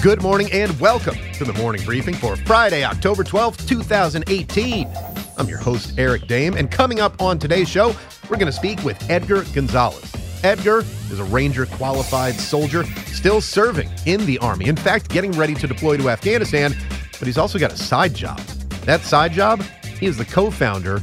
Good morning and welcome to the morning briefing for Friday, October 12th, 2018. I'm your host, Eric Dehm, and coming up on today's show, we're going to speak with Edgar Gonzalez. Edgar is a Ranger qualified soldier still serving in the Army. In fact, getting ready to deploy to Afghanistan, but he's also got a side job. That side job, he is the co founder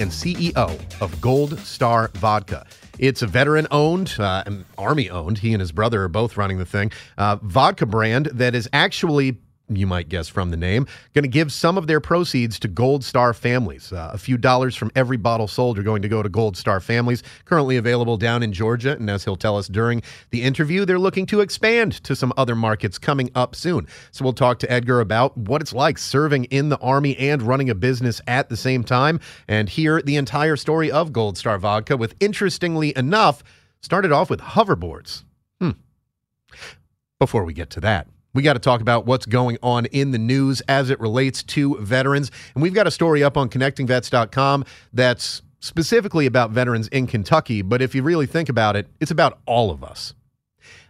and CEO of Gold Star Vodka. It's a veteran owned, uh, Army owned. He and his brother are both running the thing. Uh, vodka brand that is actually you might guess from the name, going to give some of their proceeds to Gold Star families. Uh, a few dollars from every bottle sold are going to go to Gold Star families, currently available down in Georgia. And as he'll tell us during the interview, they're looking to expand to some other markets coming up soon. So we'll talk to Edgar about what it's like serving in the Army and running a business at the same time, and hear the entire story of Gold Star Vodka, with interestingly enough, started off with hoverboards. Hmm. Before we get to that, we got to talk about what's going on in the news as it relates to veterans. And we've got a story up on connectingvets.com that's specifically about veterans in Kentucky. But if you really think about it, it's about all of us.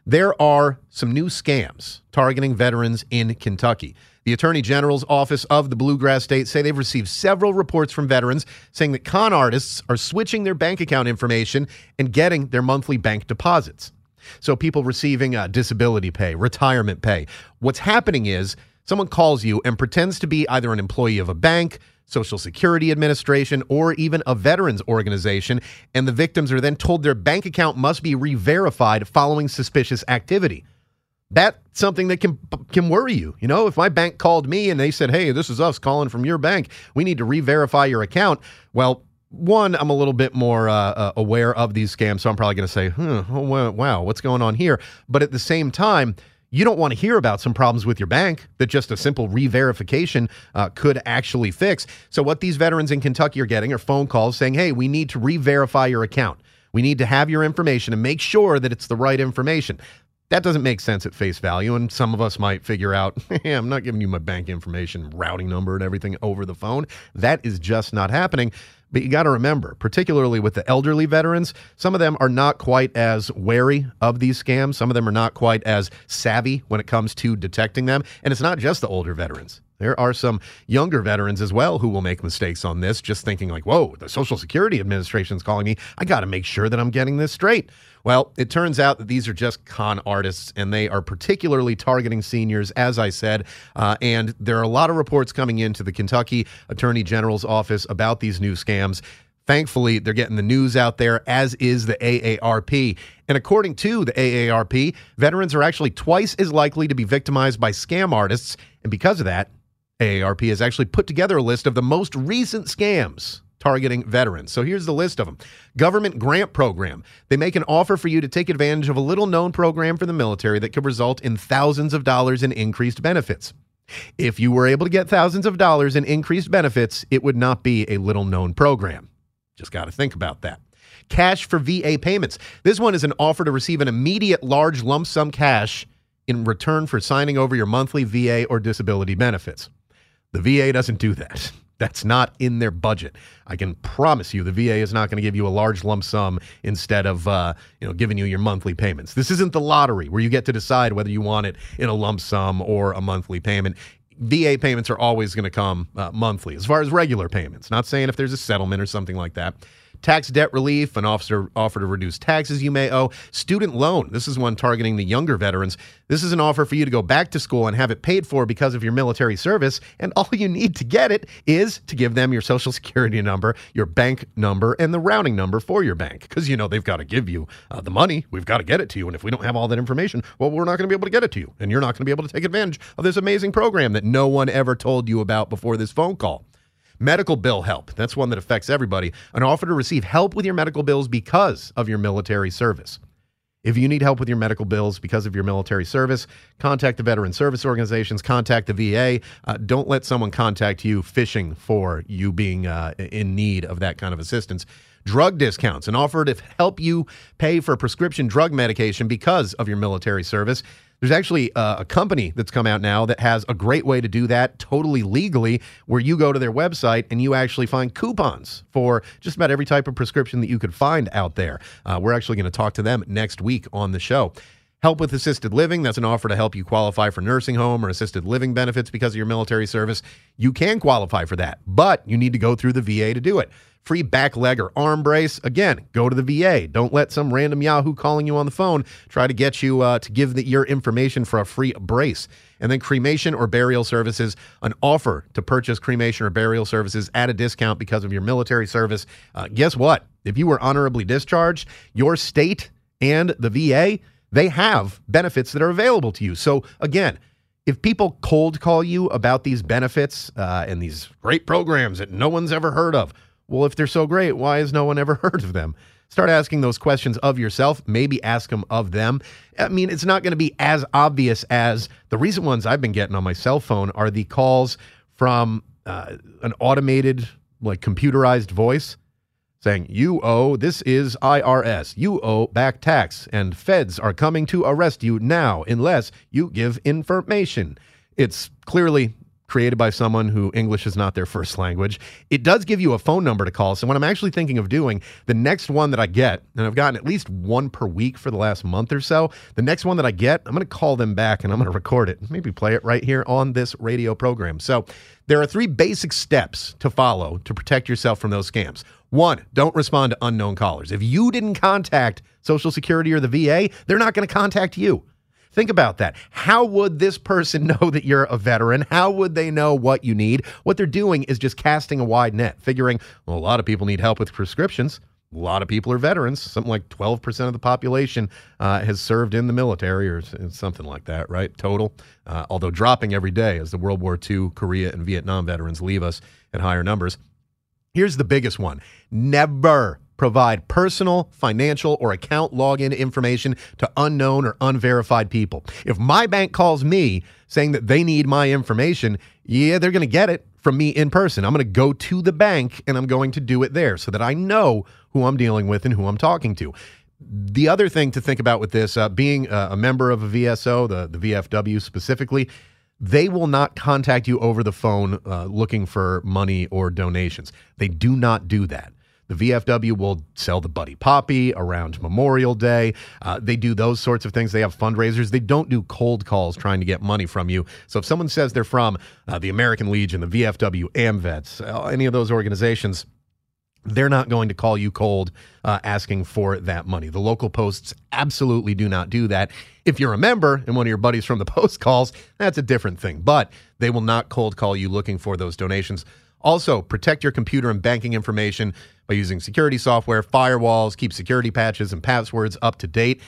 There are some new scams targeting veterans in Kentucky. The Attorney General's office of the Bluegrass State say they've received several reports from veterans saying that con artists are switching their bank account information and getting their monthly bank deposits. So people receiving uh, disability pay, retirement pay. What's happening is someone calls you and pretends to be either an employee of a bank, Social Security Administration, or even a veterans organization, and the victims are then told their bank account must be re-verified following suspicious activity. That's something that can can worry you. You know, if my bank called me and they said, "Hey, this is us calling from your bank. We need to re-verify your account." Well, one, I'm a little bit more uh, uh, aware of these scams, so I'm probably going to say, oh, wow, what's going on here? But at the same time, you don't want to hear about some problems with your bank that just a simple re-verification uh, could actually fix. So what these veterans in Kentucky are getting are phone calls saying, "Hey, we need to re-verify your account. We need to have your information and make sure that it's the right information." That doesn't make sense at face value, and some of us might figure out, hey, I'm not giving you my bank information, routing number, and everything over the phone. That is just not happening. But you got to remember, particularly with the elderly veterans, some of them are not quite as wary of these scams. Some of them are not quite as savvy when it comes to detecting them. And it's not just the older veterans. There are some younger veterans as well who will make mistakes on this, just thinking, like, whoa, the Social Security Administration is calling me. I got to make sure that I'm getting this straight. Well, it turns out that these are just con artists, and they are particularly targeting seniors, as I said. Uh, and there are a lot of reports coming into the Kentucky Attorney General's office about these new scams. Thankfully, they're getting the news out there, as is the AARP. And according to the AARP, veterans are actually twice as likely to be victimized by scam artists. And because of that, AARP has actually put together a list of the most recent scams targeting veterans. So here's the list of them Government Grant Program. They make an offer for you to take advantage of a little known program for the military that could result in thousands of dollars in increased benefits. If you were able to get thousands of dollars in increased benefits, it would not be a little known program. Just got to think about that. Cash for VA payments. This one is an offer to receive an immediate large lump sum cash in return for signing over your monthly VA or disability benefits. The VA doesn't do that. That's not in their budget. I can promise you the VA is not going to give you a large lump sum instead of uh, you know giving you your monthly payments. This isn't the lottery where you get to decide whether you want it in a lump sum or a monthly payment. VA payments are always going to come uh, monthly as far as regular payments. Not saying if there's a settlement or something like that tax debt relief, an officer offer to reduce taxes you may owe, student loan. This is one targeting the younger veterans. This is an offer for you to go back to school and have it paid for because of your military service. And all you need to get it is to give them your social security number, your bank number, and the routing number for your bank. Because, you know, they've got to give you uh, the money. We've got to get it to you. And if we don't have all that information, well, we're not going to be able to get it to you. And you're not going to be able to take advantage of this amazing program that no one ever told you about before this phone call. Medical bill help. That's one that affects everybody. An offer to receive help with your medical bills because of your military service. If you need help with your medical bills because of your military service, contact the veteran service organizations, contact the VA. Uh, don't let someone contact you fishing for you being uh, in need of that kind of assistance. Drug discounts, an offer to help you pay for prescription drug medication because of your military service. There's actually uh, a company that's come out now that has a great way to do that totally legally, where you go to their website and you actually find coupons for just about every type of prescription that you could find out there. Uh, we're actually going to talk to them next week on the show. Help with assisted living, that's an offer to help you qualify for nursing home or assisted living benefits because of your military service. You can qualify for that, but you need to go through the VA to do it free back leg or arm brace. Again, go to the VA. Don't let some random Yahoo calling you on the phone try to get you uh, to give the, your information for a free brace. And then cremation or burial services, an offer to purchase cremation or burial services at a discount because of your military service. Uh, guess what? If you were honorably discharged, your state and the VA, they have benefits that are available to you. So again, if people cold call you about these benefits uh, and these great programs that no one's ever heard of, well, if they're so great, why has no one ever heard of them? Start asking those questions of yourself. Maybe ask them of them. I mean, it's not going to be as obvious as the recent ones I've been getting on my cell phone are the calls from uh, an automated, like computerized voice saying, You owe, this is IRS, you owe back tax, and feds are coming to arrest you now unless you give information. It's clearly created by someone who English is not their first language. It does give you a phone number to call. So, what I'm actually thinking of doing, the next one that I get, and I've gotten at least one per week for the last month or so, the next one that I get, I'm going to call them back and I'm going to record it, maybe play it right here on this radio program. So, there are three basic steps to follow to protect yourself from those scams. One, don't respond to unknown callers. If you didn't contact Social Security or the VA, they're not going to contact you. Think about that. How would this person know that you're a veteran? How would they know what you need? What they're doing is just casting a wide net, figuring, well, a lot of people need help with prescriptions. A lot of people are veterans. Something like 12% of the population uh, has served in the military or something like that, right? Total. Uh, although dropping every day as the World War II, Korea, and Vietnam veterans leave us at higher numbers. Here's the biggest one never provide personal, financial, or account login information to unknown or unverified people. If my bank calls me saying that they need my information, yeah, they're going to get it from me in person. I'm going to go to the bank and I'm going to do it there so that I know who I'm dealing with and who I'm talking to. The other thing to think about with this, uh, being a member of a VSO, the, the VFW specifically, they will not contact you over the phone uh, looking for money or donations. They do not do that. The VFW will sell the Buddy Poppy around Memorial Day. Uh, they do those sorts of things. They have fundraisers. They don't do cold calls trying to get money from you. So if someone says they're from uh, the American Legion, the VFW, AMVETS, uh, any of those organizations, they're not going to call you cold uh, asking for that money. The local posts absolutely do not do that. If you're a member and one of your buddies from the post calls, that's a different thing. But they will not cold call you looking for those donations. Also, protect your computer and banking information by using security software, firewalls, keep security patches and passwords up to date.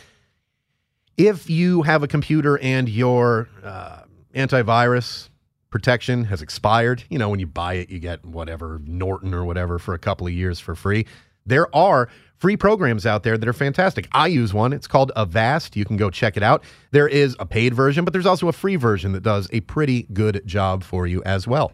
If you have a computer and your uh, antivirus protection has expired, you know, when you buy it, you get whatever, Norton or whatever, for a couple of years for free. There are free programs out there that are fantastic. I use one. It's called Avast. You can go check it out. There is a paid version, but there's also a free version that does a pretty good job for you as well.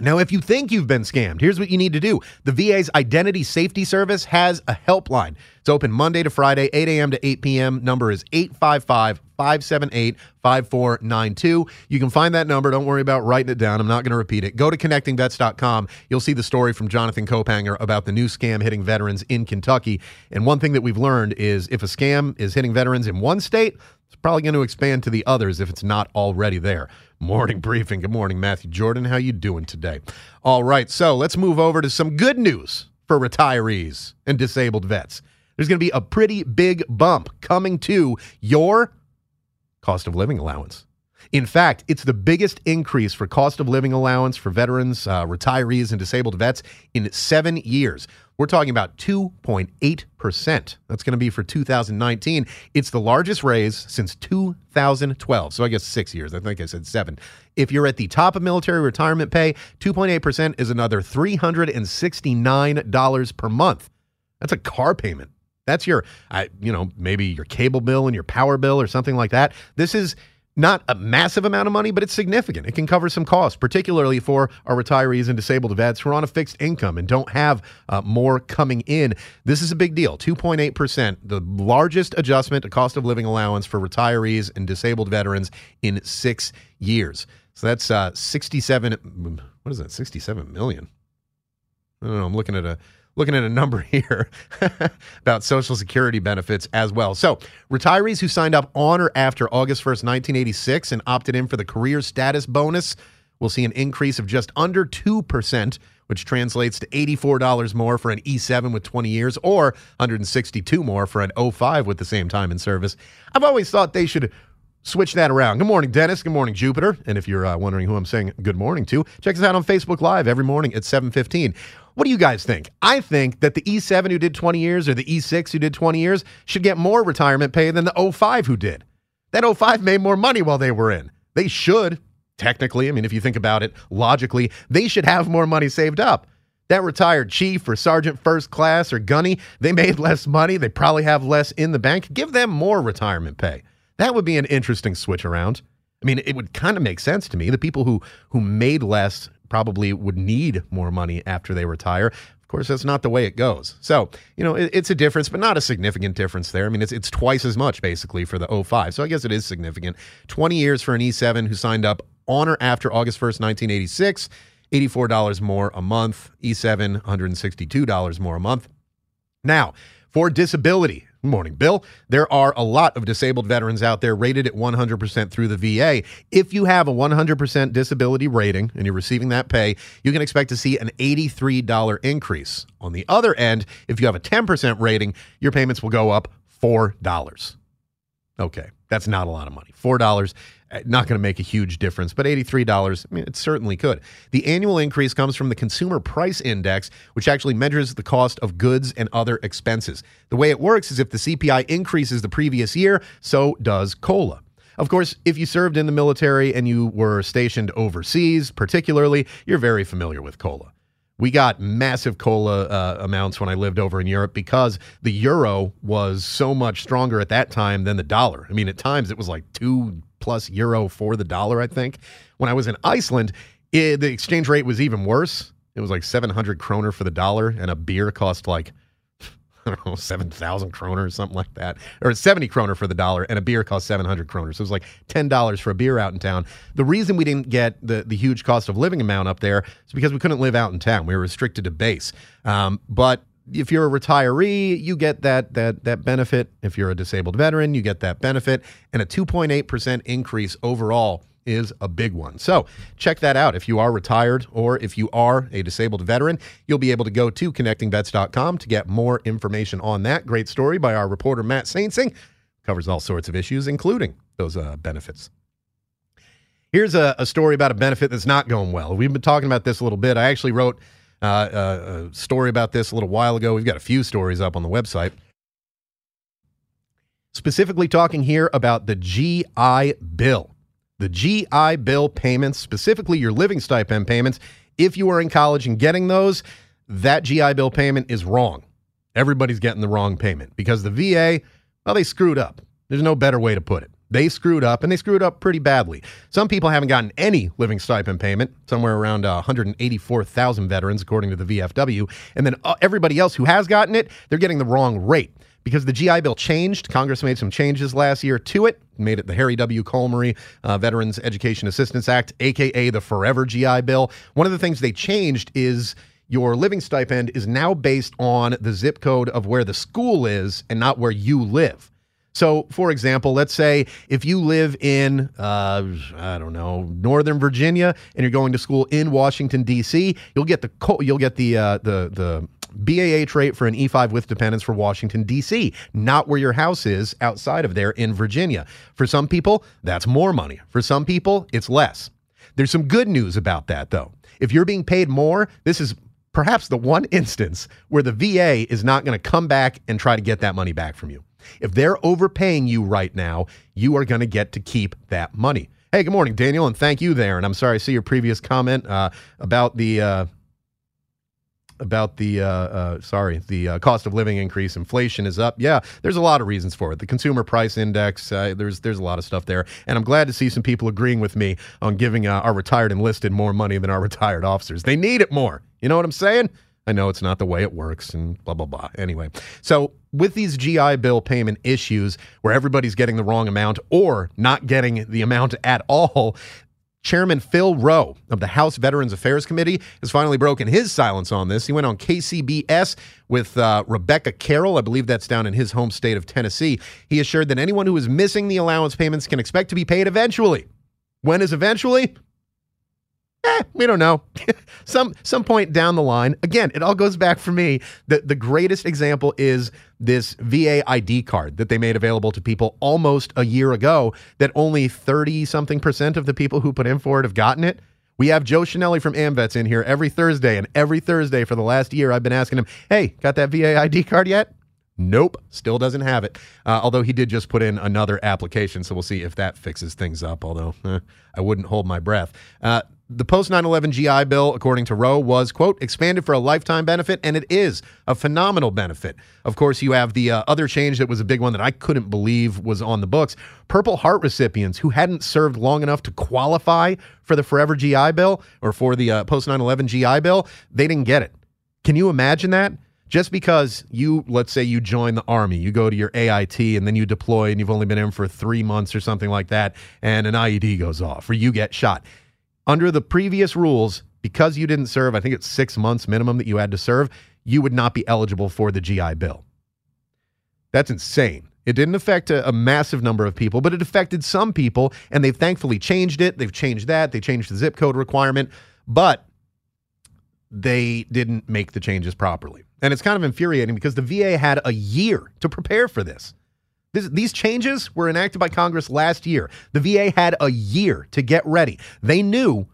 Now, if you think you've been scammed, here's what you need to do. The VA's Identity Safety Service has a helpline. It's open Monday to Friday, 8 a.m. to 8 p.m. Number is 855 578 5492. You can find that number. Don't worry about writing it down. I'm not going to repeat it. Go to connectingvets.com. You'll see the story from Jonathan Kaupanger about the new scam hitting veterans in Kentucky. And one thing that we've learned is if a scam is hitting veterans in one state, it's probably going to expand to the others if it's not already there. Morning briefing. Good morning, Matthew Jordan. How you doing today? All right, so let's move over to some good news for retirees and disabled vets. There's going to be a pretty big bump coming to your cost of living allowance. In fact, it's the biggest increase for cost of living allowance for veterans, uh, retirees, and disabled vets in seven years. We're talking about 2.8%. That's going to be for 2019. It's the largest raise since 2012. So I guess six years. I think I said seven. If you're at the top of military retirement pay, 2.8% is another $369 per month. That's a car payment. That's your, uh, you know, maybe your cable bill and your power bill or something like that. This is not a massive amount of money, but it's significant. It can cover some costs, particularly for our retirees and disabled vets who are on a fixed income and don't have uh, more coming in. This is a big deal 2.8%, the largest adjustment to cost of living allowance for retirees and disabled veterans in six years. So that's uh, 67, what is that, 67 million? I don't know. I'm looking at a looking at a number here about Social Security benefits as well. So, retirees who signed up on or after August 1st, 1986, and opted in for the career status bonus will see an increase of just under 2%, which translates to $84 more for an E7 with 20 years or 162 more for an 05 with the same time in service. I've always thought they should switch that around. Good morning, Dennis. Good morning, Jupiter. And if you're uh, wondering who I'm saying good morning to, check us out on Facebook Live every morning at 7:15. What do you guys think? I think that the E7 who did 20 years or the E6 who did 20 years should get more retirement pay than the 05 who did. That 05 made more money while they were in. They should, technically. I mean, if you think about it logically, they should have more money saved up. That retired chief or sergeant first class or gunny, they made less money. They probably have less in the bank. Give them more retirement pay. That would be an interesting switch around. I mean, it would kind of make sense to me. The people who who made less probably would need more money after they retire. Of course, that's not the way it goes. So, you know, it, it's a difference, but not a significant difference there. I mean, it's it's twice as much basically for the 05. So I guess it is significant. 20 years for an E7 who signed up on or after August 1st, 1986, $84 more a month. E7, $162 more a month. Now, for disability, Morning, Bill. There are a lot of disabled veterans out there rated at 100% through the VA. If you have a 100% disability rating and you're receiving that pay, you can expect to see an $83 increase. On the other end, if you have a 10% rating, your payments will go up $4. Okay, that's not a lot of money. $4 uh, not going to make a huge difference, but $83, I mean, it certainly could. The annual increase comes from the Consumer Price Index, which actually measures the cost of goods and other expenses. The way it works is if the CPI increases the previous year, so does COLA. Of course, if you served in the military and you were stationed overseas, particularly, you're very familiar with COLA. We got massive cola uh, amounts when I lived over in Europe because the euro was so much stronger at that time than the dollar. I mean, at times it was like two plus euro for the dollar, I think. When I was in Iceland, it, the exchange rate was even worse. It was like 700 kroner for the dollar, and a beer cost like, Don't know, 7,000 kroner or something like that. Or 70 kroner for the dollar, and a beer cost 700 kroner. So it was like $10 for a beer out in town. The reason we didn't get the, the huge cost of living amount up there is because we couldn't live out in town. We were restricted to base. Um, but if you're a retiree, you get that that that benefit. If you're a disabled veteran, you get that benefit, and a 2.8% increase overall is a big one. So check that out. If you are retired or if you are a disabled veteran, you'll be able to go to connectingvets.com to get more information on that. Great story by our reporter Matt Saintsing. Covers all sorts of issues, including those uh, benefits. Here's a, a story about a benefit that's not going well. We've been talking about this a little bit. I actually wrote uh, uh, a story about this a little while ago. We've got a few stories up on the website. Specifically, talking here about the GI Bill. The GI Bill payments, specifically your living stipend payments. If you are in college and getting those, that GI Bill payment is wrong. Everybody's getting the wrong payment because the VA, well, they screwed up. There's no better way to put it. They screwed up, and they screwed up pretty badly. Some people haven't gotten any living stipend payment, somewhere around uh, 184,000 veterans, according to the VFW. And then uh, everybody else who has gotten it, they're getting the wrong rate because the GI Bill changed. Congress made some changes last year to it, made it the Harry W. Colmery uh, Veterans Education Assistance Act, aka the Forever GI Bill. One of the things they changed is your living stipend is now based on the zip code of where the school is and not where you live. So, for example, let's say if you live in, uh, I don't know, Northern Virginia, and you're going to school in Washington D.C., you'll get the co- you'll get the uh, the the BAH rate for an E5 with dependents for Washington D.C., not where your house is outside of there in Virginia. For some people, that's more money. For some people, it's less. There's some good news about that, though. If you're being paid more, this is perhaps the one instance where the VA is not going to come back and try to get that money back from you. If they're overpaying you right now, you are going to get to keep that money. Hey, good morning, Daniel, and thank you there. And I'm sorry I see your previous comment uh, about the uh, about the uh, uh, sorry the uh, cost of living increase. Inflation is up. Yeah, there's a lot of reasons for it. The consumer price index. Uh, there's there's a lot of stuff there, and I'm glad to see some people agreeing with me on giving uh, our retired enlisted more money than our retired officers. They need it more. You know what I'm saying? I know it's not the way it works and blah, blah, blah. Anyway, so with these GI Bill payment issues where everybody's getting the wrong amount or not getting the amount at all, Chairman Phil Roe of the House Veterans Affairs Committee has finally broken his silence on this. He went on KCBS with uh, Rebecca Carroll. I believe that's down in his home state of Tennessee. He assured that anyone who is missing the allowance payments can expect to be paid eventually. When is eventually? Eh, we don't know. some some point down the line. Again, it all goes back for me. The the greatest example is this VA ID card that they made available to people almost a year ago that only 30 something percent of the people who put in for it have gotten it. We have Joe Chenelly from AmVets in here every Thursday, and every Thursday for the last year, I've been asking him, "Hey, got that VA ID card yet?" Nope, still doesn't have it. Uh, although he did just put in another application, so we'll see if that fixes things up. Although eh, I wouldn't hold my breath. Uh, the post 9 11 GI Bill, according to Roe, was, quote, expanded for a lifetime benefit, and it is a phenomenal benefit. Of course, you have the uh, other change that was a big one that I couldn't believe was on the books. Purple Heart recipients who hadn't served long enough to qualify for the Forever GI Bill or for the uh, post 9 11 GI Bill, they didn't get it. Can you imagine that? Just because you, let's say you join the army, you go to your AIT and then you deploy and you've only been in for three months or something like that, and an IED goes off or you get shot under the previous rules, because you didn't serve, I think it's six months minimum that you had to serve, you would not be eligible for the GI Bill. That's insane. It didn't affect a, a, massive number of people, but it affected some people, and they've thankfully changed it. They've changed that. They changed the zip code requirement, but they didn't make the changes properly. And it's kind of infuriating because the VA had a year to prepare for this. This, these changes were enacted by Congress last year. The VA had a year to get ready. They knew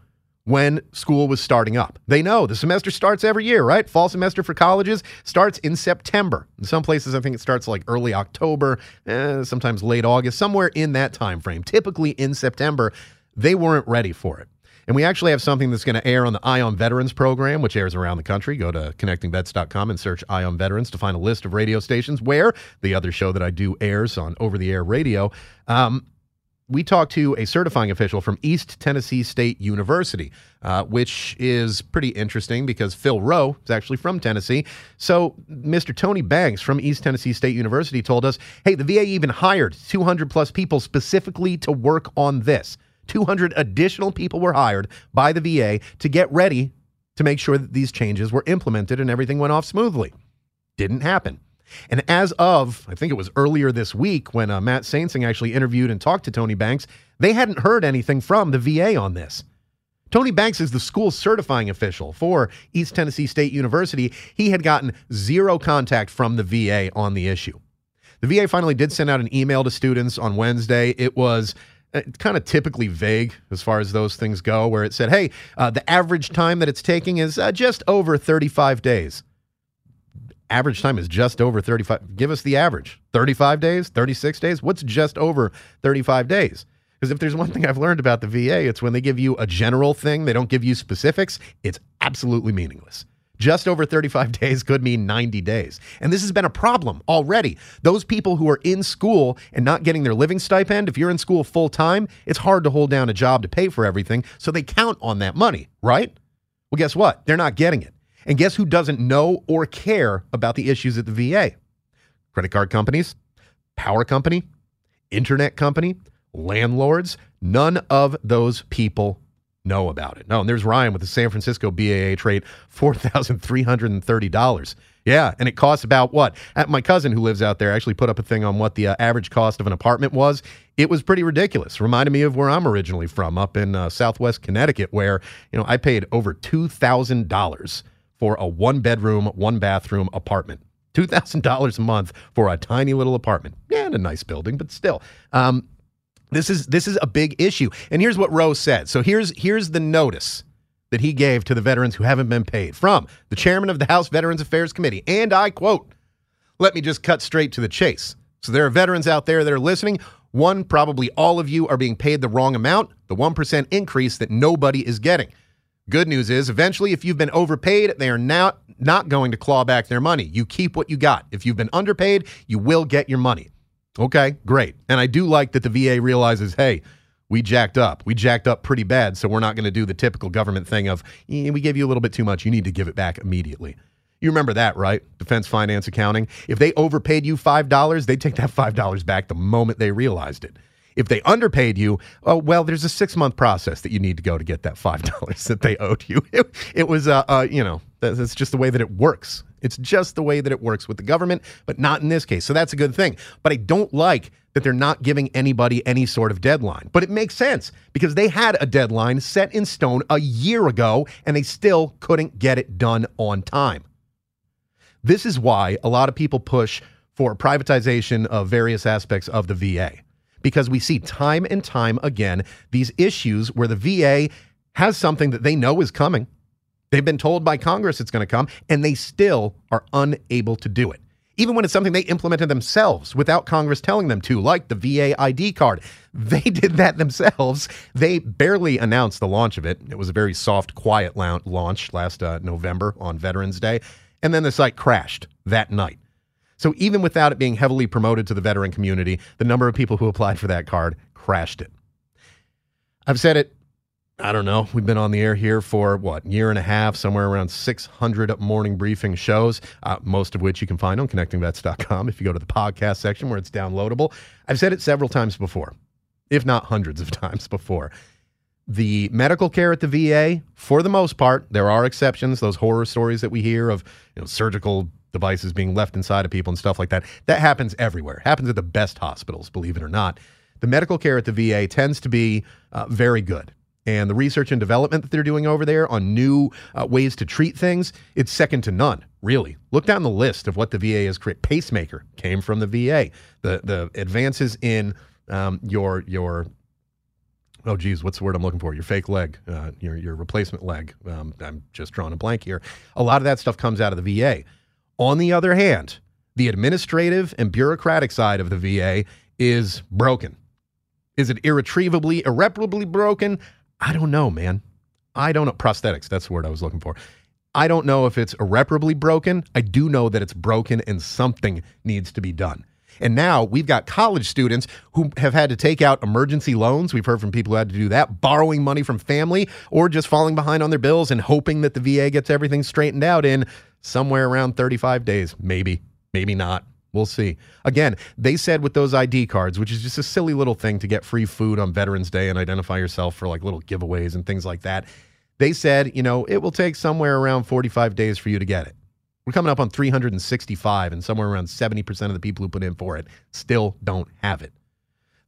when school was starting up. They know the semester starts every year, right? Fall semester for colleges starts in September. In some places, I think it starts like early October, eh, sometimes late August, somewhere in that time frame. Typically in September, they weren't ready for it. And we actually have something that's going to air on the Eye on Veterans program, which airs around the country. Go to connectingvets.com and search Eye on Veterans to find a list of radio stations where the other show that I do airs on over the air radio. Um, we talked to a certifying official from East Tennessee State University, uh, which is pretty interesting because Phil Roe is actually from Tennessee. So, Mr. Tony Banks from East Tennessee State University told us hey, the VA even hired 200 plus people specifically to work on this. 200 additional people were hired by the VA to get ready to make sure that these changes were implemented and everything went off smoothly. Didn't happen. And as of, I think it was earlier this week when uh, Matt Saintsing actually interviewed and talked to Tony Banks, they hadn't heard anything from the VA on this. Tony Banks is the school certifying official for East Tennessee State University. He had gotten zero contact from the VA on the issue. The VA finally did send out an email to students on Wednesday. It was kind of typically vague as far as those things go, where it said, hey, uh, the average time that it's taking is uh, just over 35 days. Average time is just over 35. Give us the average 35 days, 36 days. What's just over 35 days? Because if there's one thing I've learned about the VA, it's when they give you a general thing, they don't give you specifics, it's absolutely meaningless. Just over 35 days could mean 90 days. And this has been a problem already. Those people who are in school and not getting their living stipend, if you're in school full time, it's hard to hold down a job to pay for everything. So they count on that money, right? Well, guess what? They're not getting it. And guess who doesn't know or care about the issues at the VA? Credit card companies, power company, internet company, landlords. None of those people know about it. No, and there's Ryan with the San Francisco BAH rate, $4,330. Yeah, and it costs about what? At my cousin who lives out there actually put up a thing on what the uh, average cost of an apartment was. It was pretty ridiculous. Reminded me of where I'm originally from, up in uh, Southwest Connecticut, where you know I paid over two thousand dollars for a one bedroom, one bathroom apartment. Two thousand dollars a month for a tiny little apartment. Yeah, and a nice building, but still. Um, this is this is a big issue. And here's what Rose said. So here's here's the notice that he gave to the veterans who haven't been paid from the chairman of the House Veterans Affairs Committee. And I quote, let me just cut straight to the chase. So there are veterans out there that are listening. One, probably all of you are being paid the wrong amount, the 1% increase that nobody is getting. Good news is, eventually, if you've been overpaid, they are now not going to claw back their money. You keep what you got. If you've been underpaid, you will get your money. Okay, great. And I do like that the VA realizes, hey, we jacked up. We jacked up pretty bad, so we're not going to do the typical government thing of, we gave you a little bit too much. You need to give it back immediately. You remember that, right? Defense Finance Accounting. If they overpaid you $5, they'd take that $5 back the moment they realized it. If they underpaid you, oh, well, there's a six month process that you need to go to get that $5 that they owed you. It, it was, uh, uh, you know, that's just the way that it works. It's just the way that it works with the government, but not in this case. So that's a good thing. But I don't like that they're not giving anybody any sort of deadline. But it makes sense because they had a deadline set in stone a year ago and they still couldn't get it done on time. This is why a lot of people push for privatization of various aspects of the VA because we see time and time again these issues where the VA has something that they know is coming. They've been told by Congress it's going to come, and they still are unable to do it. Even when it's something they implemented themselves without Congress telling them to, like the VA ID card. They did that themselves. They barely announced the launch of it. It was a very soft, quiet launch last uh, November on Veterans Day. And then the site crashed that night. So even without it being heavily promoted to the veteran community, the number of people who applied for that card crashed it. I've said it, I don't know, we've been on the air here for what, year and a half, somewhere around 600 morning briefing shows, uh, most of which you can find on connectingvets.com if you go to the podcast section where it's downloadable. I've said it several times before, if not hundreds of times before the medical care at the VA, for the most part, there are exceptions. Those horror stories that we hear of you know, surgical devices being left inside of people and stuff like that. That happens everywhere. happens at the best hospitals, believe it or not. The medical care at the VA tends to be uh, very good. And the research and development that they're doing over there on new uh, ways to treat things, it's second to none, really. Look down the list of what the VA has created. Pacemaker came from the VA. The the advances in um, your your oh geez, what's the word I'm looking for? Your fake leg, uh, your your replacement leg. Um, I'm just drawing a blank here. A lot of that stuff comes out of the VA. On the other hand, the administrative and bureaucratic side of the VA is broken. Is it irretrievably, irreparably broken? I don't know, man. I don't know. Prosthetics, that's the word I was looking for. I don't know if it's irreparably broken. I do know that it's broken and something needs to be done. And now we've got college students who have had to take out emergency loans. We've heard from people who had to do that, borrowing money from family or just falling behind on their bills and hoping that the VA gets everything straightened out in somewhere around 35 days. Maybe, maybe not. We'll see. Again, they said with those ID cards, which is just a silly little thing to get free food on Veterans Day and identify yourself for like little giveaways and things like that. They said, you know, it will take somewhere around 45 days for you to get it. We're coming up on 365, and somewhere around 70% of the people who put in for it still don't have it.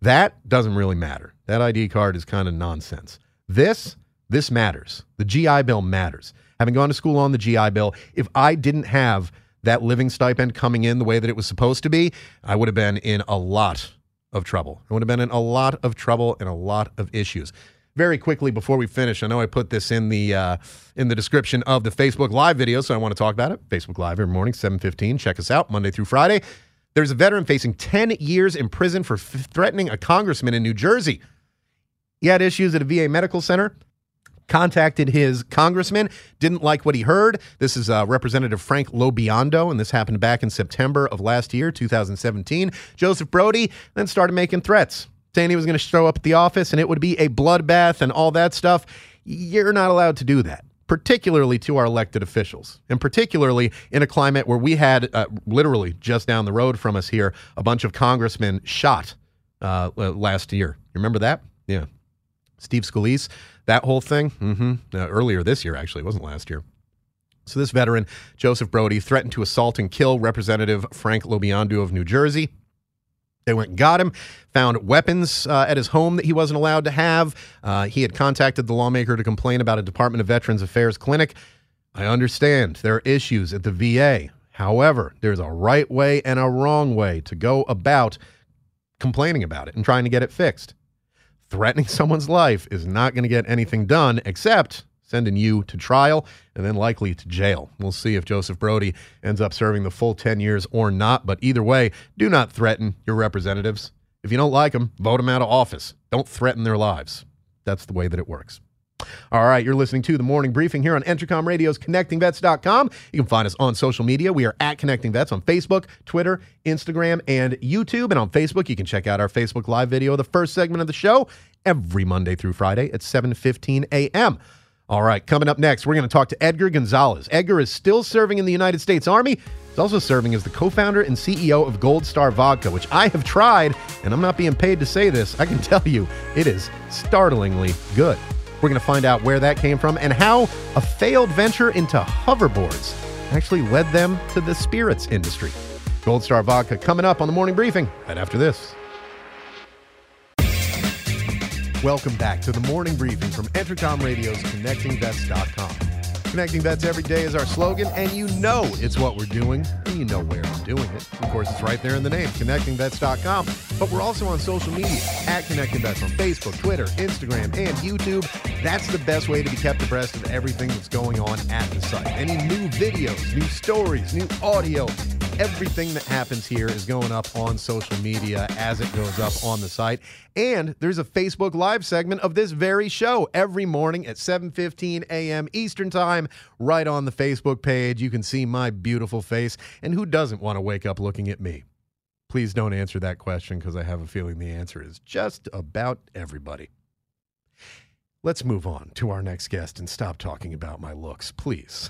That doesn't really matter. That ID card is kind of nonsense. This, this matters. The GI Bill matters. Having gone to school on the GI Bill, if I didn't have that living stipend coming in the way that it was supposed to be, I would have been in a lot of trouble. I would have been in a lot of trouble and a lot of issues very quickly before we finish, I know I put this in the uh, in the description of the Facebook Live video, so I want to talk about it. Facebook Live every morning, 7:15. Check us out Monday through Friday. There's a veteran facing 10 years in prison for f- threatening a congressman in New Jersey. He had issues at a VA medical center. Contacted his congressman, didn't like what he heard. This is uh, Representative Frank Lo-Biondo, and this happened back in September of last year, 2017. Joseph Brody then started making threats saying he was going to show up at the office and it would be a bloodbath and all that stuff. You're not allowed to do that, particularly to our elected officials, and particularly in a climate where we had uh, literally just down the road from us here a bunch of congressmen shot uh, last year. You remember that? Yeah. Steve Scalise, that whole thing. Mm-hmm. Uh, earlier this year, actually, it wasn't last year. So this veteran, Joseph Brody, threatened to assault and kill Representative Frank Lo-Biondo of New Jersey. They went and got him, found weapons uh, at his home that he wasn't allowed to have. Uh, he had contacted the lawmaker to complain about a Department of Veterans Affairs clinic. I understand there are issues at the VA. However, there's a right way and a wrong way to go about complaining about it and trying to get it fixed. Threatening someone's life is not going to get anything done except sending you to trial and then likely to jail. We'll see if Joseph Brody ends up serving the full 10 years or not. But either way, do not threaten your representatives. If you don't like them, vote them out of office. Don't threaten their lives. That's the way that it works. All right, you're listening to the morning briefing here on Entercom Radio's ConnectingVets.com. You can find us on social media. We are at Connecting Vets on Facebook, Twitter, Instagram, and YouTube. And on Facebook, you can check out our Facebook Live video, the first segment of the show, every Monday through Friday at 7:15 a.m. All right, coming up next, we're going to talk to Edgar Gonzalez. Edgar is still serving in the United States Army. He's also serving as the co-founder and CEO of Gold Star Vodka, which I have tried, and I'm not being paid to say this. I can tell you, it is startlingly good. We're going to find out where that came from and how a failed venture into hoverboards actually led them to the spirits industry. Gold Star Vodka coming up on the morning briefing right after this. Welcome back to the morning briefing from Entercom Radio's ConnectingVets.com. Connecting Vets every day is our slogan, and you know it's what we're doing, and you know where I'm doing it. Of course, it's right there in the name, connectingvets.com. But we're also on social media at Connecting Vets on Facebook, Twitter, Instagram, and YouTube. That's the best way to be kept abreast of everything that's going on at the site. Any new videos, new stories, new audio, everything that happens here is going up on social media as it goes up on the site. And there's a Facebook Live segment of this very show every morning at 7:15 a.m. Eastern Time right on the Facebook page. You can see my beautiful face, and who doesn't want to wake up looking at me? Please don't answer that question because I have a feeling the answer is just about everybody. Let's move on to our next guest and stop talking about my looks, please.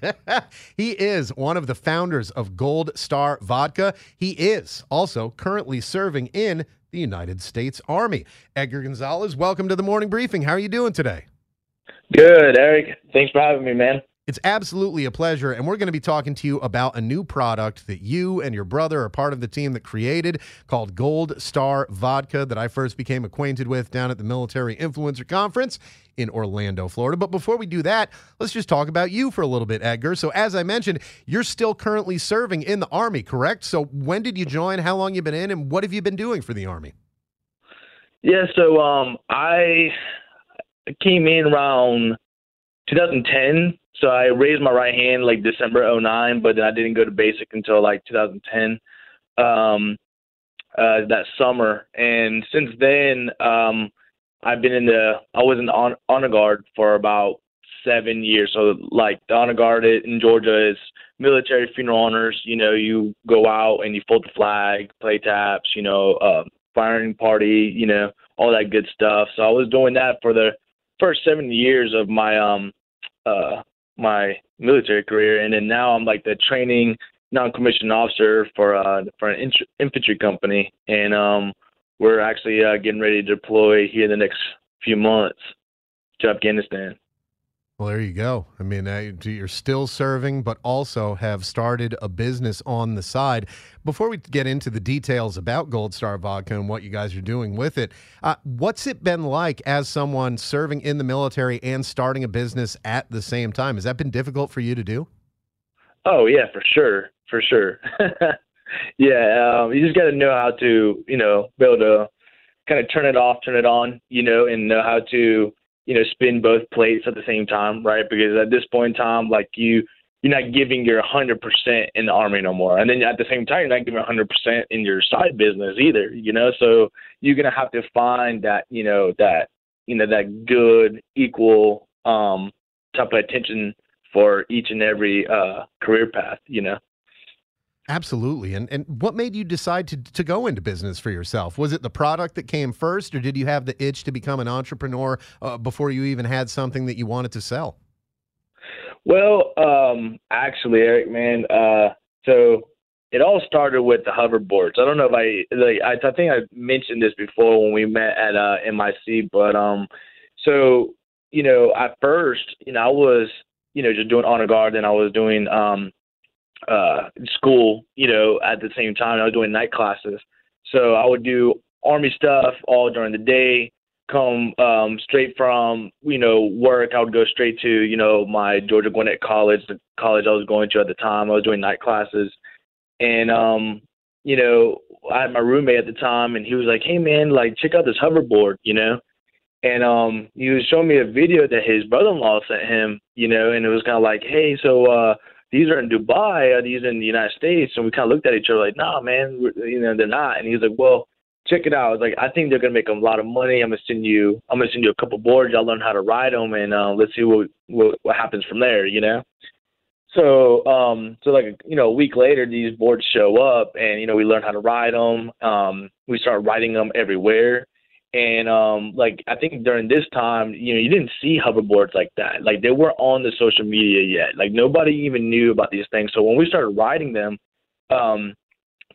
he is one of the founders of Gold Star Vodka. He is also currently serving in the United States Army. Edgar Gonzalez, welcome to the morning briefing. How are you doing today? Good, Eric. Thanks for having me, man. It's absolutely a pleasure. And we're going to be talking to you about a new product that you and your brother are part of the team that created called Gold Star Vodka that I first became acquainted with down at the Military Influencer Conference in Orlando, Florida. But before we do that, let's just talk about you for a little bit, Edgar. So, as I mentioned, you're still currently serving in the Army, correct? So, when did you join? How long you been in? And what have you been doing for the Army? Yeah, so um, I came in around 2010 so I raised my right hand like December 09, but then I didn't go to basic until like 2010, um, uh, that summer. And since then, um, I've been in the, I was in the honor, guard for about seven years. So like the honor guard in Georgia is military funeral honors. You know, you go out and you fold the flag, play taps, you know, uh, firing party, you know, all that good stuff. So I was doing that for the first seven years of my um uh my military career, and then now I'm like the training non-commissioned officer for uh for an infantry company, and um we're actually uh, getting ready to deploy here in the next few months to Afghanistan. Well, there you go. I mean, you're still serving, but also have started a business on the side. Before we get into the details about Gold Star Vodka and what you guys are doing with it, uh, what's it been like as someone serving in the military and starting a business at the same time? Has that been difficult for you to do? Oh yeah, for sure, for sure. yeah, um, you just got to know how to, you know, be able to kind of turn it off, turn it on, you know, and know how to you know, spin both plates at the same time, right? Because at this point in time, like you, you're not giving your 100% in the army no more. And then at the same time, you're not giving 100% in your side business either, you know? So you're going to have to find that, you know, that, you know, that good, equal, um, type of attention for each and every, uh, career path, you know? Absolutely. And and what made you decide to to go into business for yourself? Was it the product that came first, or did you have the itch to become an entrepreneur uh, before you even had something that you wanted to sell? Well, um, actually, Eric, man. Uh, so it all started with the hoverboards. I don't know if I like. I, I think I mentioned this before when we met at uh, MIC, but um, so you know, at first, you know, I was you know just doing honor guard, and I was doing um uh, school, you know, at the same time. I was doing night classes. So I would do army stuff all during the day, come um, straight from, you know, work. I would go straight to, you know, my Georgia Gwinnett College, the college I was going to at the time. I was doing night classes. And, um, you know, I had my roommate at the time and he was like, Hey man, like check out this hoverboard, you know? And um he was showing me a video that his brother in law sent him, you know, and it was kinda like, Hey, so uh these are in Dubai, are these in the United States? And we kind of looked at each other like, nah, man, you know, they're not. And he's like, well, check it out. I like, I think they're gonna make a lot of money. I'm gonna send you, I'm gonna send you a couple boards. I'll learn how to ride them, and uh, let's see what, what what happens from there. You know. So, um, so like you know, a week later, these boards show up, and you know, we learn how to ride them. Um, we start riding them everywhere, and um, like I think during this time, you know, you didn't see hoverboards like that. Like they weren't on the social media yet. Like nobody even knew about these things. So when we started riding them, um,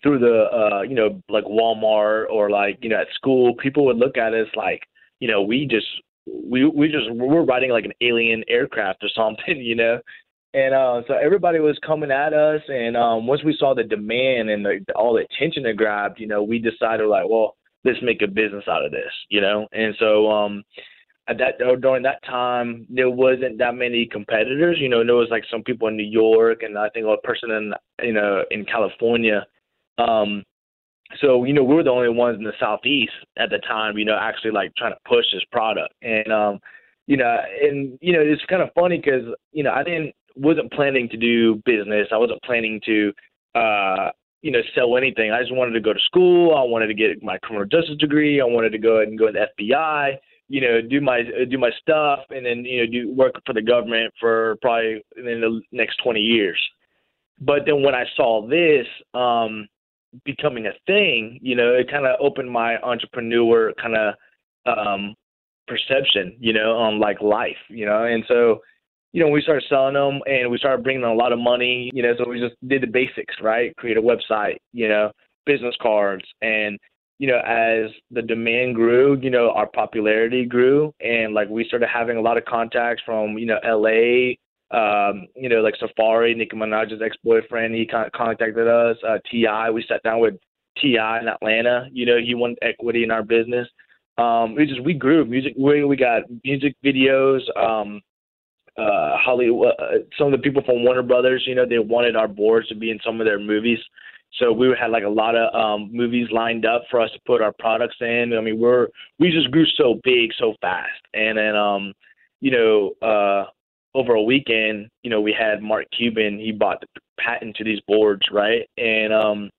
through the uh, you know, like Walmart or like you know, at school, people would look at us like, you know, we just we we just we're riding like an alien aircraft or something, you know. And uh, so everybody was coming at us, and um, once we saw the demand and the, all the attention it grabbed, you know, we decided like, well, let's make a business out of this, you know. And so um, at that during that time, there wasn't that many competitors. You know, there was like some people in New York, and I think a person in you know in California. Um, so you know, we were the only ones in the southeast at the time. You know, actually like trying to push this product, and um, you know, and you know, it's kind of funny because you know I didn't wasn't planning to do business. I wasn't planning to, uh, you know, sell anything. I just wanted to go to school. I wanted to get my criminal justice degree. I wanted to go ahead and go to the FBI. You know, do my do my stuff, and then you know, do work for the government for probably in the next 20 years. But then when I saw this um, becoming a thing, you know, it kind of opened my entrepreneur kind of um, perception, you know, on like life, you know, and so you know, we started selling them and we started bringing in a lot of money, you know, so we just did the basics, right? Create a website, you know, business cards. And, you know, as the demand grew, you know, our popularity grew. And like we started having a lot of contacts from, you know, LA, um, you know, like Safaree, Nicki Minaj's ex boyfriend, he con- contacted us. Uh, T.I., we sat down with T.I. in Atlanta, you know, he wanted equity in our business. Um, we just, we grew music, we, we got music videos, um, uh, Hollywood, uh, some of the people from Warner Brothers, you know, they wanted our boards to be in some of their movies. So we had like a lot of um, movies lined up for us to put our products in. I mean, we're we just grew so big so fast, and then um, you know, uh, over a weekend, you know, we had Mark Cuban. He bought the patent to these boards, right? And um,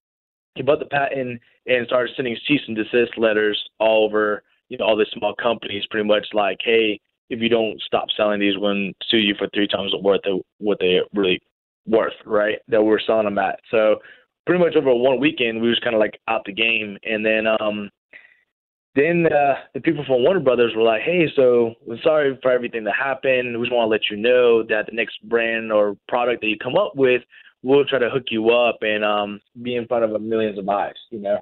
he bought the patent and started sending cease and desist letters all over, you know, all the small companies, pretty much like, hey, if you don't stop selling these, we're to sue you for three times the worth of what they're really worth, right? That we're selling them at. So pretty much over one weekend, we was kind of like out the game. And then, um, then uh, the people from Warner Brothers were like, "Hey, so we're sorry for everything that happened. We just want to let you know that the next brand or product that you come up with, we'll try to hook you up and um, be in front of millions of eyes, you know."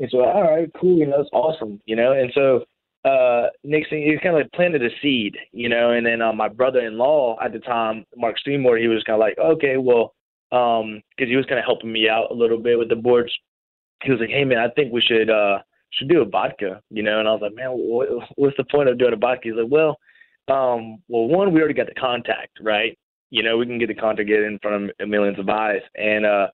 And so, all right, cool, you know, it's awesome, you know. And so uh, next thing, he kind of like planted a seed, you know. And then uh, my brother-in-law at the time, Mark Seymour, he was kind of like, okay, well, um, because he was kind of helping me out a little bit with the boards. He was like, hey man, I think we should uh should do a vodka, you know. And I was like, man, what, what's the point of doing a vodka? He's like, well, um, well, one, we already got the contact, right? You know, we can get the contact get in front of millions of eyes, and uh,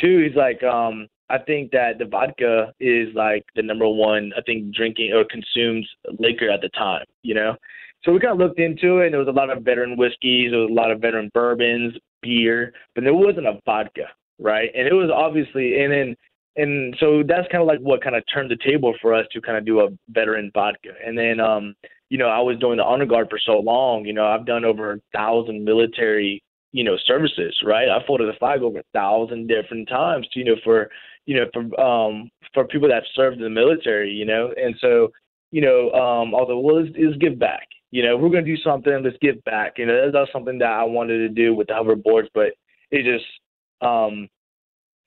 two, he's like, um, I think that the vodka is like the number one, I think, drinking or consumed liquor at the time, you know? So we kind of looked into it, and there was a lot of veteran whiskeys, there was a lot of veteran bourbons, beer, but there wasn't a vodka, right? And it was obviously, and then, and so that's kind of like what kind of turned the table for us to kind of do a veteran vodka. And then, um, you know, I was doing the honor guard for so long, you know, I've done over a thousand military, you know, services, right? I folded a flag over a thousand different times, you know, for you know, for um for people that served in the military, you know, and so you know, um, was well, let's, let's give back. You know, we're gonna do something, let's give back. You know, that's not something that I wanted to do with the hoverboards, but it just um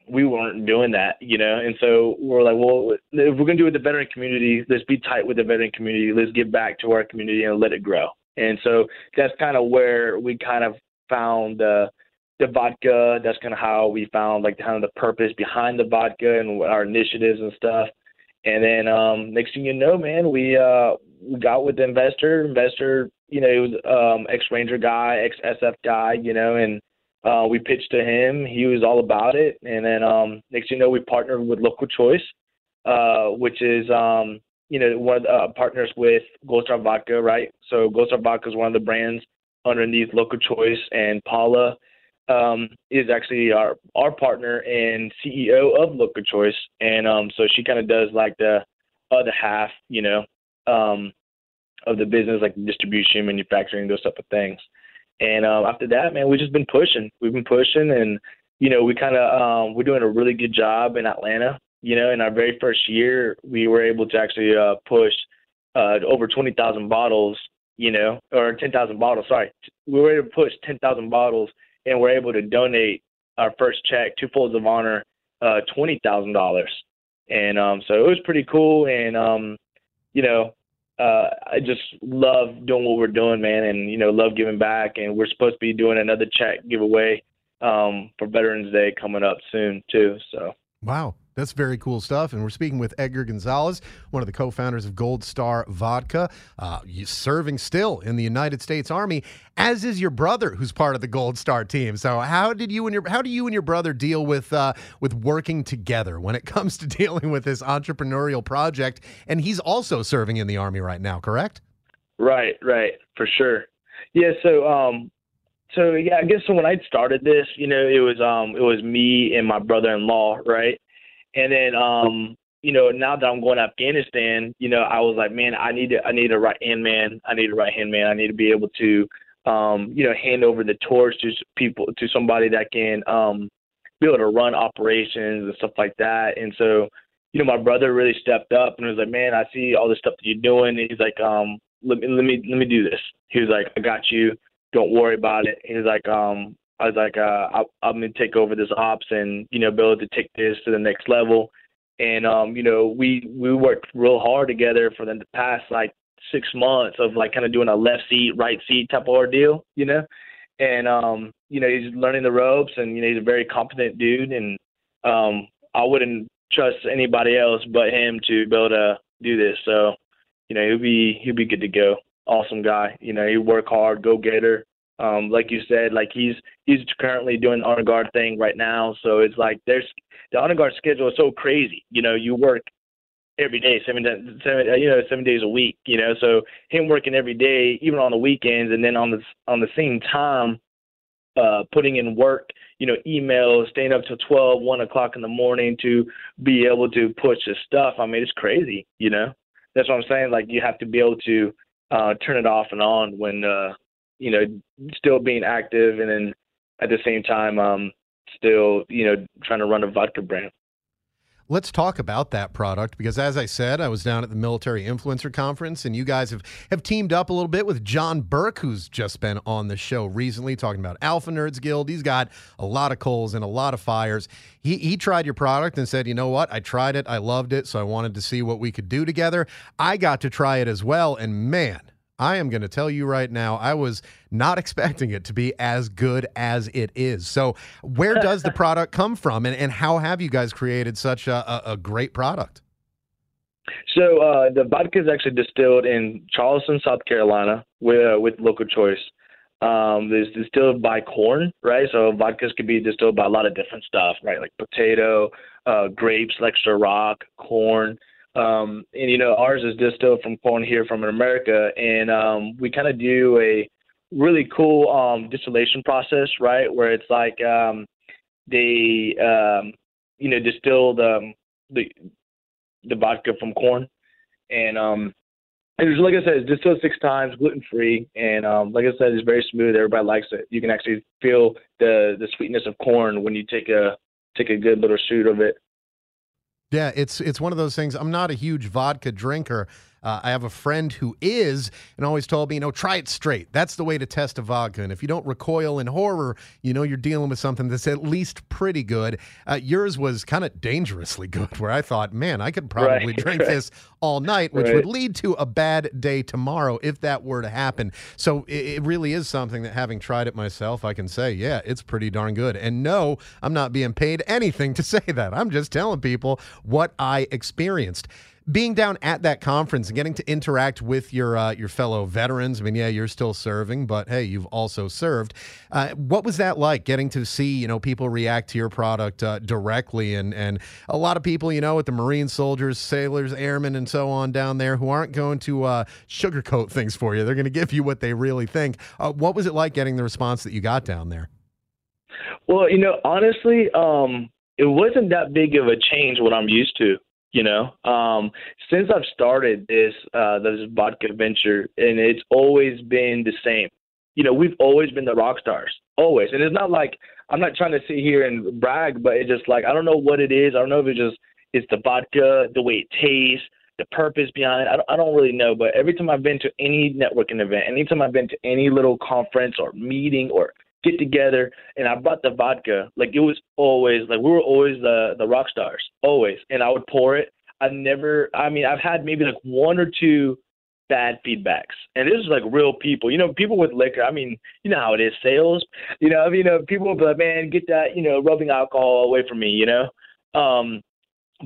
we weren't doing that, you know, and so we're like, well, if we're gonna do it with the veteran community, let's be tight with the veteran community. Let's give back to our community and let it grow. And so that's kind of where we kind of found uh, the vodka. That's kind of how we found like kind of the purpose behind the vodka and our initiatives and stuff. And then um, next thing you know, man, we uh, we got with the investor. Investor, you know, he was um, ex Ranger guy, ex SF guy, you know, and uh, we pitched to him. He was all about it. And then um, next thing you know, we partnered with Local Choice, uh, which is um, you know one of the uh, partners with Gold Star Vodka, right? So Gold Star Vodka is one of the brands underneath Local Choice, and Paula um, is actually our our partner and CEO of Local Choice, and um, so she kind of does like the other half, you know, um, of the business, like distribution, manufacturing, those type of things. And um, after that, man, we've just been pushing. We've been pushing, and you know, we kind of um, we're doing a really good job in Atlanta. You know, in our very first year, we were able to actually uh, push uh, over twenty thousand bottles. You know, or ten thousand bottles. Sorry, we were able to push ten thousand bottles, and we're able to donate our first check to Folds of Honor, uh, twenty thousand dollars. And um, so it was pretty cool, and um, you know, uh, I just love doing what we're doing, man, and you know, love giving back. And we're supposed to be doing another check giveaway um, for Veterans Day coming up soon too. So wow, that's very cool stuff. And we're speaking with Edgar Gonzalez, one of the co founders of Gold Star Vodka, uh, serving still in the United States Army, as is your brother, who's part of the Gold Star team. So, how did you and your how do you and your brother deal with uh, with working together when it comes to dealing with this entrepreneurial project? And he's also serving in the Army right now, correct? Right, right, for sure. Yeah, so um, so yeah, I guess when I started this, you know, it was um it was me and my brother in law, right? And then, um, you know, now that I'm going to Afghanistan, you know, I was like, man, I need to, I need a right hand man. I need a right hand man. I need to be able to, um, you know, hand over the torch to people, to somebody that can, um, be able to run operations and stuff like that. And so, you know, my brother really stepped up and was like, man, I see all the stuff that you're doing. And he's like, um, let me, let me, let me do this. He was like, I got you. Don't worry about it. He's like, um, I was like, uh, I, I'm gonna take over this ops and you know be able to take this to the next level. And um, you know, we we worked real hard together for the past like six months of like kind of doing a left seat, right seat type of ordeal, you know. And um, you know, he's learning the ropes, and you know, he's a very competent dude, and um, I wouldn't trust anybody else but him to be able to do this. So, you know, he'll be he'll be good to go. Awesome guy. You know, he work hard, go getter. Um, like you said, like he's he's currently doing the honor guard thing right now. So it's like there's the honor guard schedule is so crazy. You know, you work every day, seven, seven you know, seven days a week. You know, so him working every day, even on the weekends, and then on the on the same time, uh, putting in work. You know, emails, staying up till twelve, one o'clock in the morning to be able to push his stuff. I mean, it's crazy. You know, that's what I'm saying. Like you have to be able to uh, turn it off and on when uh, you know, still being active and then at the same time, um, still, you know, trying to run a vodka brand. Let's talk about that product because, as I said, I was down at the Military Influencer Conference, and you guys have, have teamed up a little bit with John Burke, who's just been on the show recently talking about Alpha Nerds Guild. He's got a lot of coals and a lot of fires. He, he tried your product and said, You know what? I tried it. I loved it. So I wanted to see what we could do together. I got to try it as well. And man, I am going to tell you right now, I was not expecting it to be as good as it is. So, where does the product come from, and, and how have you guys created such a, a, great product? So, uh, the vodka is actually distilled in Charleston, South Carolina, with uh, with local choice. Um, it's distilled by corn, right? So vodkas could be distilled by a lot of different stuff, right? Like potato, uh, grapes, like Ciroc, corn. Um, and you know, ours is distilled from corn here from America, and um, we kind of do a really cool um, distillation process, right? Where it's like um, they, um, you know, distill the the the vodka from corn, and um, and like I said, it's distilled six times, gluten free, and um, like I said, it's very smooth. Everybody likes it. You can actually feel the the sweetness of corn when you take a take a good little shoot of it. Yeah, it's it's one of those things. I'm not a huge vodka drinker, uh, I have a friend who is and always told me, you know, try it straight. That's the way to test a vodka. And if you don't recoil in horror, you know you're dealing with something that's at least pretty good. Uh, yours was kind of dangerously good, where I thought, man, I could probably right, drink right. this all night, which right. would lead to a bad day tomorrow if that were to happen. So it, it really is something that having tried it myself, I can say, yeah, it's pretty darn good. And no, I'm not being paid anything to say that. I'm just telling people what I experienced being down at that conference and getting to interact with your uh, your fellow veterans. I mean, yeah, you're still serving, but hey, you've also served. Uh, what was that like? Getting to see you know people react to your product uh, directly, and and a lot of people you know with the Marine soldiers, sailors, airmen, and so on down there who aren't going to uh, sugarcoat things for you. They're going to give you what they really think. Uh, what was it like getting the response that you got down there? Well, you know, honestly, um, it wasn't that big of a change what I'm used to You know, um, since I've started this uh, this vodka venture, and it's always been the same. You know, we've always been the rock stars, always. And it's not like I'm not trying to sit here and brag, but it's just like I don't know what it is. I don't know if it's just it's the vodka, the way it tastes, the purpose behind it. I don't, I don't really know. But every time I've been to any networking event, anytime I've been to any little conference or meeting or get together and I brought the vodka. Like it was always like we were always the the rock stars, always. And I would pour it. I've never I mean, I've had maybe like one or two bad feedbacks. And this is like real people. You know, people with liquor, I mean, you know how it is, sales. You know, I you know, people will be like, Man, get that, you know, rubbing alcohol away from me, you know? Um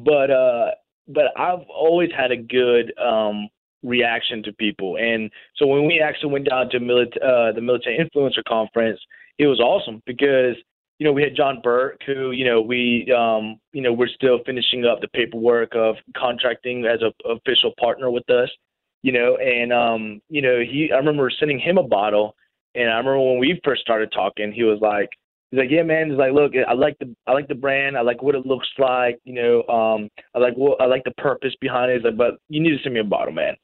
but uh but I've always had a good um reaction to people. And so when we actually went down to milit- uh, the military influencer conference, it was awesome because you know we had John Burke who you know we um you know we're still finishing up the paperwork of contracting as a official partner with us you know and um you know he I remember sending him a bottle and I remember when we first started talking he was like he's like yeah man. He's like look I like the I like the brand. I like what it looks like you know um I like what I like the purpose behind it. He's like but you need to send me a bottle man.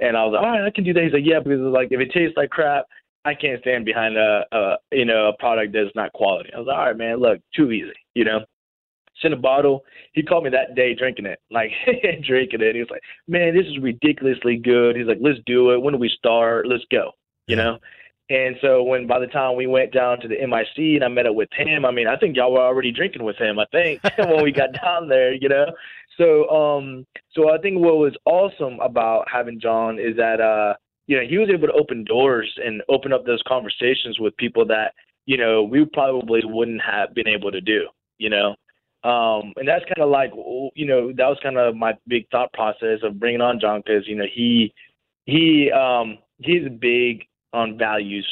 And I was like all right I can do that. He's like yeah because it's like if it tastes like crap I can't stand behind a, a you know a product that's not quality. I was like, all right, man, look, too easy, you know. Sent a bottle. He called me that day drinking it, like drinking it. He was like, man, this is ridiculously good. He's like, let's do it. When do we start? Let's go, you know. And so when by the time we went down to the MIC and I met up with him, I mean, I think y'all were already drinking with him. I think when we got down there, you know. So um, so I think what was awesome about having John is that uh you know, he was able to open doors and open up those conversations with people that, you know, we probably wouldn't have been able to do, you know. Um, and that's kind of like, you know, that was kind of my big thought process of bringing on John because, you know, he, he, um, he's big on values,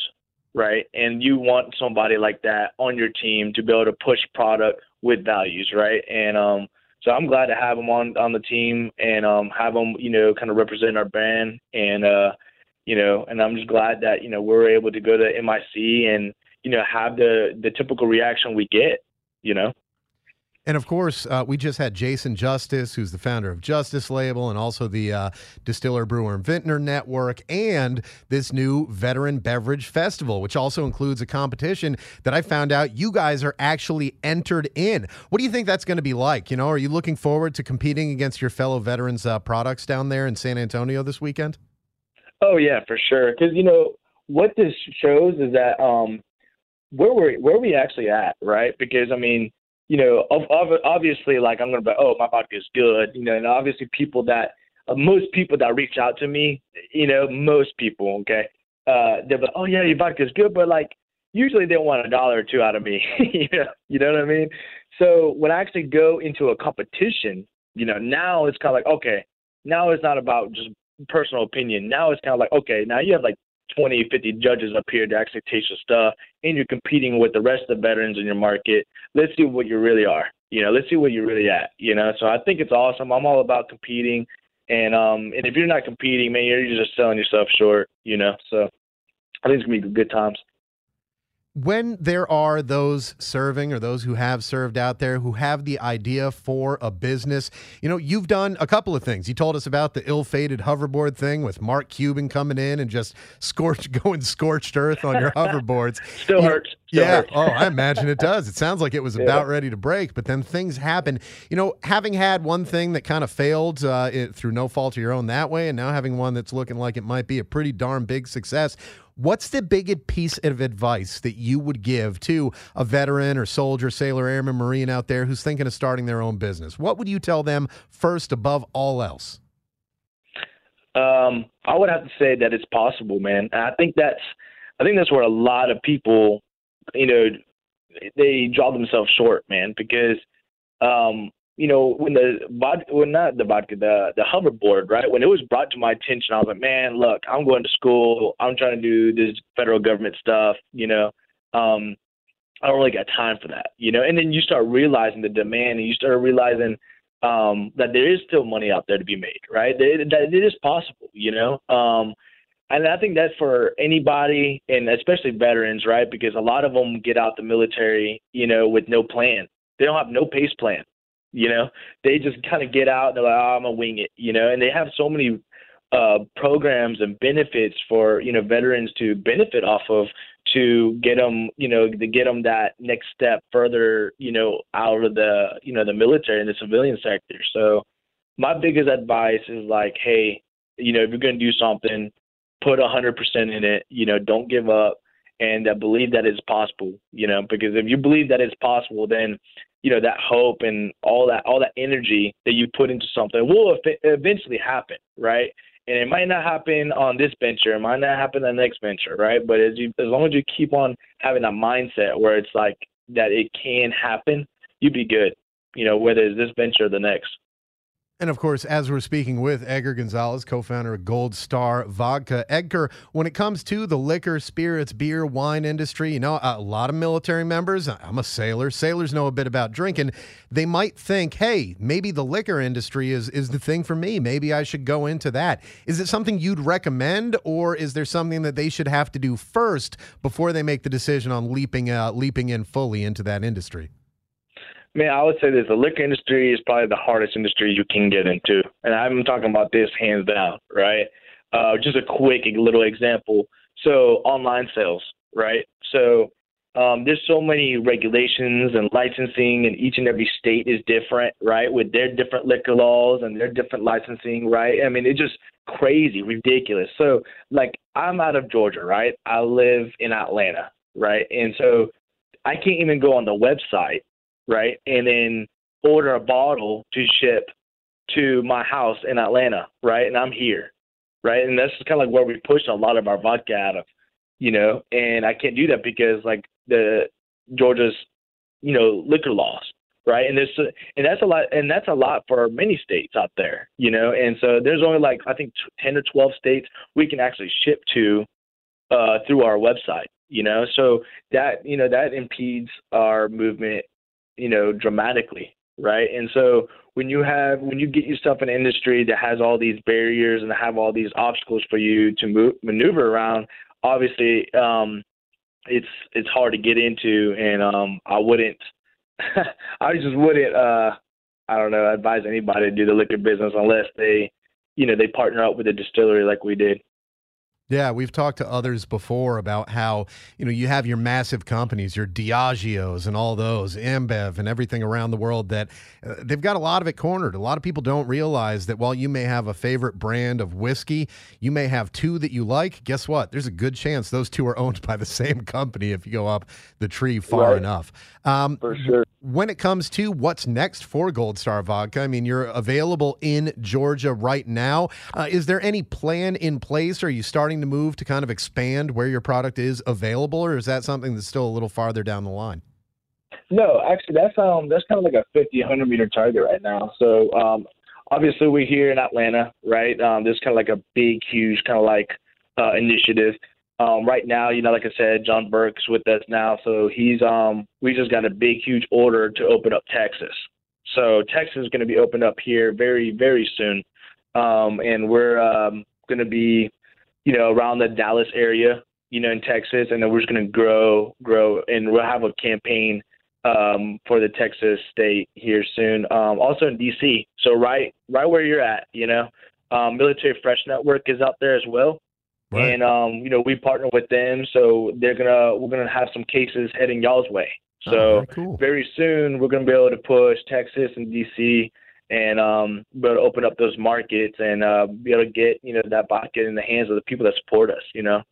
right? And you want somebody like that on your team to be able to push product with values, right? And, um, so I'm glad to have him on on the team and um, have him, you know, kind of represent our brand and uh, you know, and I'm just glad that you know we're able to go to MIC and you know have the the typical reaction we get, you know. And of course, uh, we just had Jason Justice, who's the founder of Justice Label and also the uh, Distiller Brewer and Vintner Network, and this new Veteran Beverage Festival, which also includes a competition that I found out you guys are actually entered in. What do you think that's going to be like? You know, are you looking forward to competing against your fellow veterans' uh, products down there in San Antonio this weekend? Oh yeah, for sure. Because you know what this shows is that um, where we where we actually at, right? Because I mean, you know, obviously, like I'm gonna be, oh, my vodka is good, you know, and obviously people that uh, most people that reach out to me, you know, most people, okay, uh, they're like, oh yeah, your vodka is good, but like usually they want a dollar or two out of me, you know, you know what I mean? So when I actually go into a competition, you know, now it's kind of like, okay, now it's not about just personal opinion. Now it's kind of like, okay, now you have like 20, 50 judges up here to actually taste your stuff, and you're competing with the rest of the veterans in your market. Let's see what you really are. You know, let's see what you're really at. You know, so I think it's awesome. I'm all about competing, and um, and if you're not competing, man, you're just selling yourself short. You know, so I think it's gonna be good times when there are those serving or those who have served out there who have the idea for a business, you know, you've done a couple of things. You told us about the ill-fated hoverboard thing with Mark Cuban coming in and just scorched going scorched earth on your hoverboards. Still hurts. Still yeah. Hurts. oh, I imagine it does. It sounds like it was about ready to break, but then things happen. You know, having had one thing that kind of failed uh, it, through no fault of your own that way, and now having one that's looking like it might be a pretty darn big success. What's the biggest piece of advice that you would give to a veteran or soldier, sailor, airman, marine out there who's thinking of starting their own business? What would you tell them first above all else? Um, I would have to say that it's possible, man. I think that's I think that's where a lot of people, you know, they draw themselves short, man, because um, you know, when the well, not the vodka, the the hoverboard, right? When it was brought to my attention, I was like, man, look, I'm going to school. I'm trying to do this federal government stuff. You know, um, I don't really got time for that. You know, and then you start realizing the demand, and you start realizing um, that there is still money out there to be made, right? That, that it is possible. You know, um, and I think that's for anybody, and especially veterans, right? Because a lot of them get out the military, you know, with no plan. They don't have no pace plan You know, they just kind of get out and they're like, oh, I'm gonna wing it. You know, and they have so many uh, programs and benefits for you know veterans to benefit off of to get them you know to get them that next step further you know out of the you know the military and the civilian sector. So my biggest advice is like, hey, you know, if you're gonna do something, put a hundred percent in it. You know, don't give up and uh, believe that it's possible. You know, because if you believe that it's possible, then you know that hope and all that all that energy that you put into something will eventually happen, right? And it might not happen on this venture, it might not happen on the next venture, right? But as you as long as you keep on having that mindset where it's like that it can happen, you'd be good. You know, whether it's this venture or the next. And of course, as we're speaking with Edgar Gonzalez, co founder of Gold Star Vodka. Edgar, when it comes to the liquor, spirits, beer, wine industry, you know, a lot of military members, I'm a sailor, sailors know a bit about drinking. They might think, hey, maybe the liquor industry is, is the thing for me. Maybe I should go into that. Is it something you'd recommend, or is there something that they should have to do first before they make the decision on leaping, uh, leaping in fully into that industry? Man, I would say this: the liquor industry is probably the hardest industry you can get into, and I'm talking about this hands down, right? Uh, just a quick little example. So online sales, right? So um, there's so many regulations and licensing, and each and every state is different, right? With their different liquor laws and their different licensing, right? I mean, it's just crazy, ridiculous. So, like, I'm out of Georgia, right? I live in Atlanta, right? And so I can't even go on the website right? And then order a bottle to ship to my house in Atlanta, right? And I'm here, right? And that's kind of like where we push a lot of our vodka out of, you know. And I can't do that because like the Georgia's, you know, liquor laws, right? And there's and that's a lot, and that's a lot for many states out there, you know. And so there's only like I think ten or twelve states we can actually ship to uh, through our website, you know. So that you know that impedes our movement you know, dramatically, right? And so when you have when you get yourself an industry that has all these barriers and have all these obstacles for you to move, maneuver around, obviously um, it's it's hard to get into, and um, I wouldn't, I just wouldn't, uh, I don't know, advise anybody to do the liquor business unless they, you know, they partner up with a distillery like we did. Yeah, we've talked to others before about how, you know, you have your massive companies, your Diageos and all those, Ambev and everything around the world that uh, they've got a lot of it cornered. A lot of people don't realize that while you may have a favorite brand of whiskey, you may have two that you like. Guess what? There's a good chance those two are owned by the same company if you go up the tree far right. enough. Um, For sure. When it comes to what's next for Gold Star Vodka, I mean, you're available in Georgia right now. Uh, is there any plan in place? Are you starting to move to kind of expand where your product is available, or is that something that's still a little farther down the line? No, actually, that's um that's kind of like a 50, 100 meter target right now. So um, obviously we're here in Atlanta, right? Um, this kind of like a big, huge kind of like uh, initiative. Um, right now, you know, like I said, John Burke's with us now, so he's um we just got a big, huge order to open up Texas. So Texas is going to be opened up here very, very soon, um, and we're um, going to be you know, around the Dallas area, you know, in Texas, and then we're just going to grow, grow, and we'll have a campaign um, for the Texas state here soon. Um, also in DC, so right, right where you're at, you know, um, Military Fresh Network is out there as well. Right. And um, you know, we partner with them, so they're gonna we're gonna have some cases heading y'all's way. So oh, very, cool. very soon we're gonna be able to push Texas and DC and um, be able to open up those markets and uh, be able to get you know that vodka in the hands of the people that support us. You know,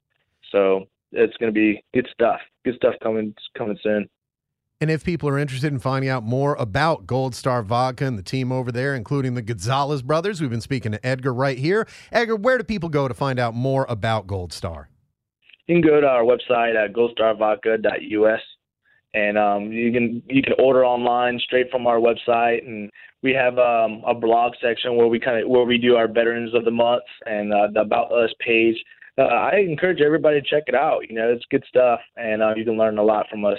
so it's going to be good stuff. Good stuff coming coming soon. And if people are interested in finding out more about Gold Star Vodka and the team over there, including the Gonzalez brothers, we've been speaking to Edgar right here. Edgar, where do people go to find out more about Gold Star? You can go to our website at goldstarvodka.us and um, you can you can order online straight from our website and we have um, a blog section where we kind of where we do our veterans of the month and uh, the about us page. Uh, I encourage everybody to check it out. You know, it's good stuff, and uh, you can learn a lot from us.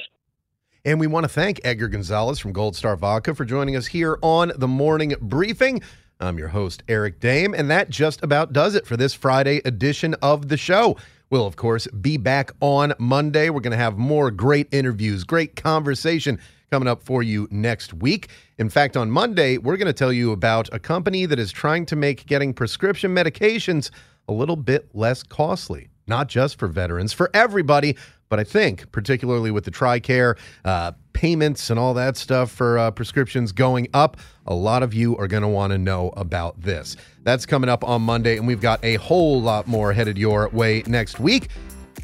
And we want to thank Edgar Gonzalez from Gold Star Vodka for joining us here on the morning briefing. I'm your host, Eric Dehm, and that just about does it for this Friday edition of the show. We'll, of course, be back on Monday. We're going to have more great interviews, great conversation coming up for you next week. In fact, on Monday, we're going to tell you about a company that is trying to make getting prescription medications a little bit less costly, not just for veterans, for everybody. But I think, particularly with the TRICARE uh, payments and all that stuff for uh, prescriptions going up, a lot of you are going to want to know about this. That's coming up on Monday, and we've got a whole lot more headed your way next week.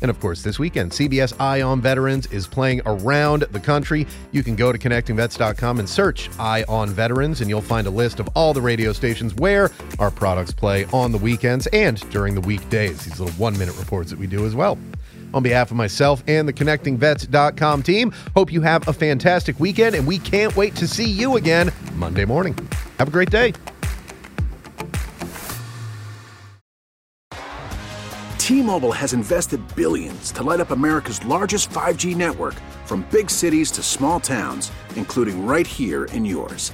And of course, this weekend, CBS Eye on Veterans is playing around the country. You can go to connectingvets.com and search Eye on Veterans, and you'll find a list of all the radio stations where our products play on the weekends and during the weekdays. These little one minute reports that we do as well. On behalf of myself and the ConnectingVets.com team, hope you have a fantastic weekend, and we can't wait to see you again Monday morning. Have a great day. T-Mobile has invested billions to light up America's largest 5G network from big cities to small towns, including right here in yours.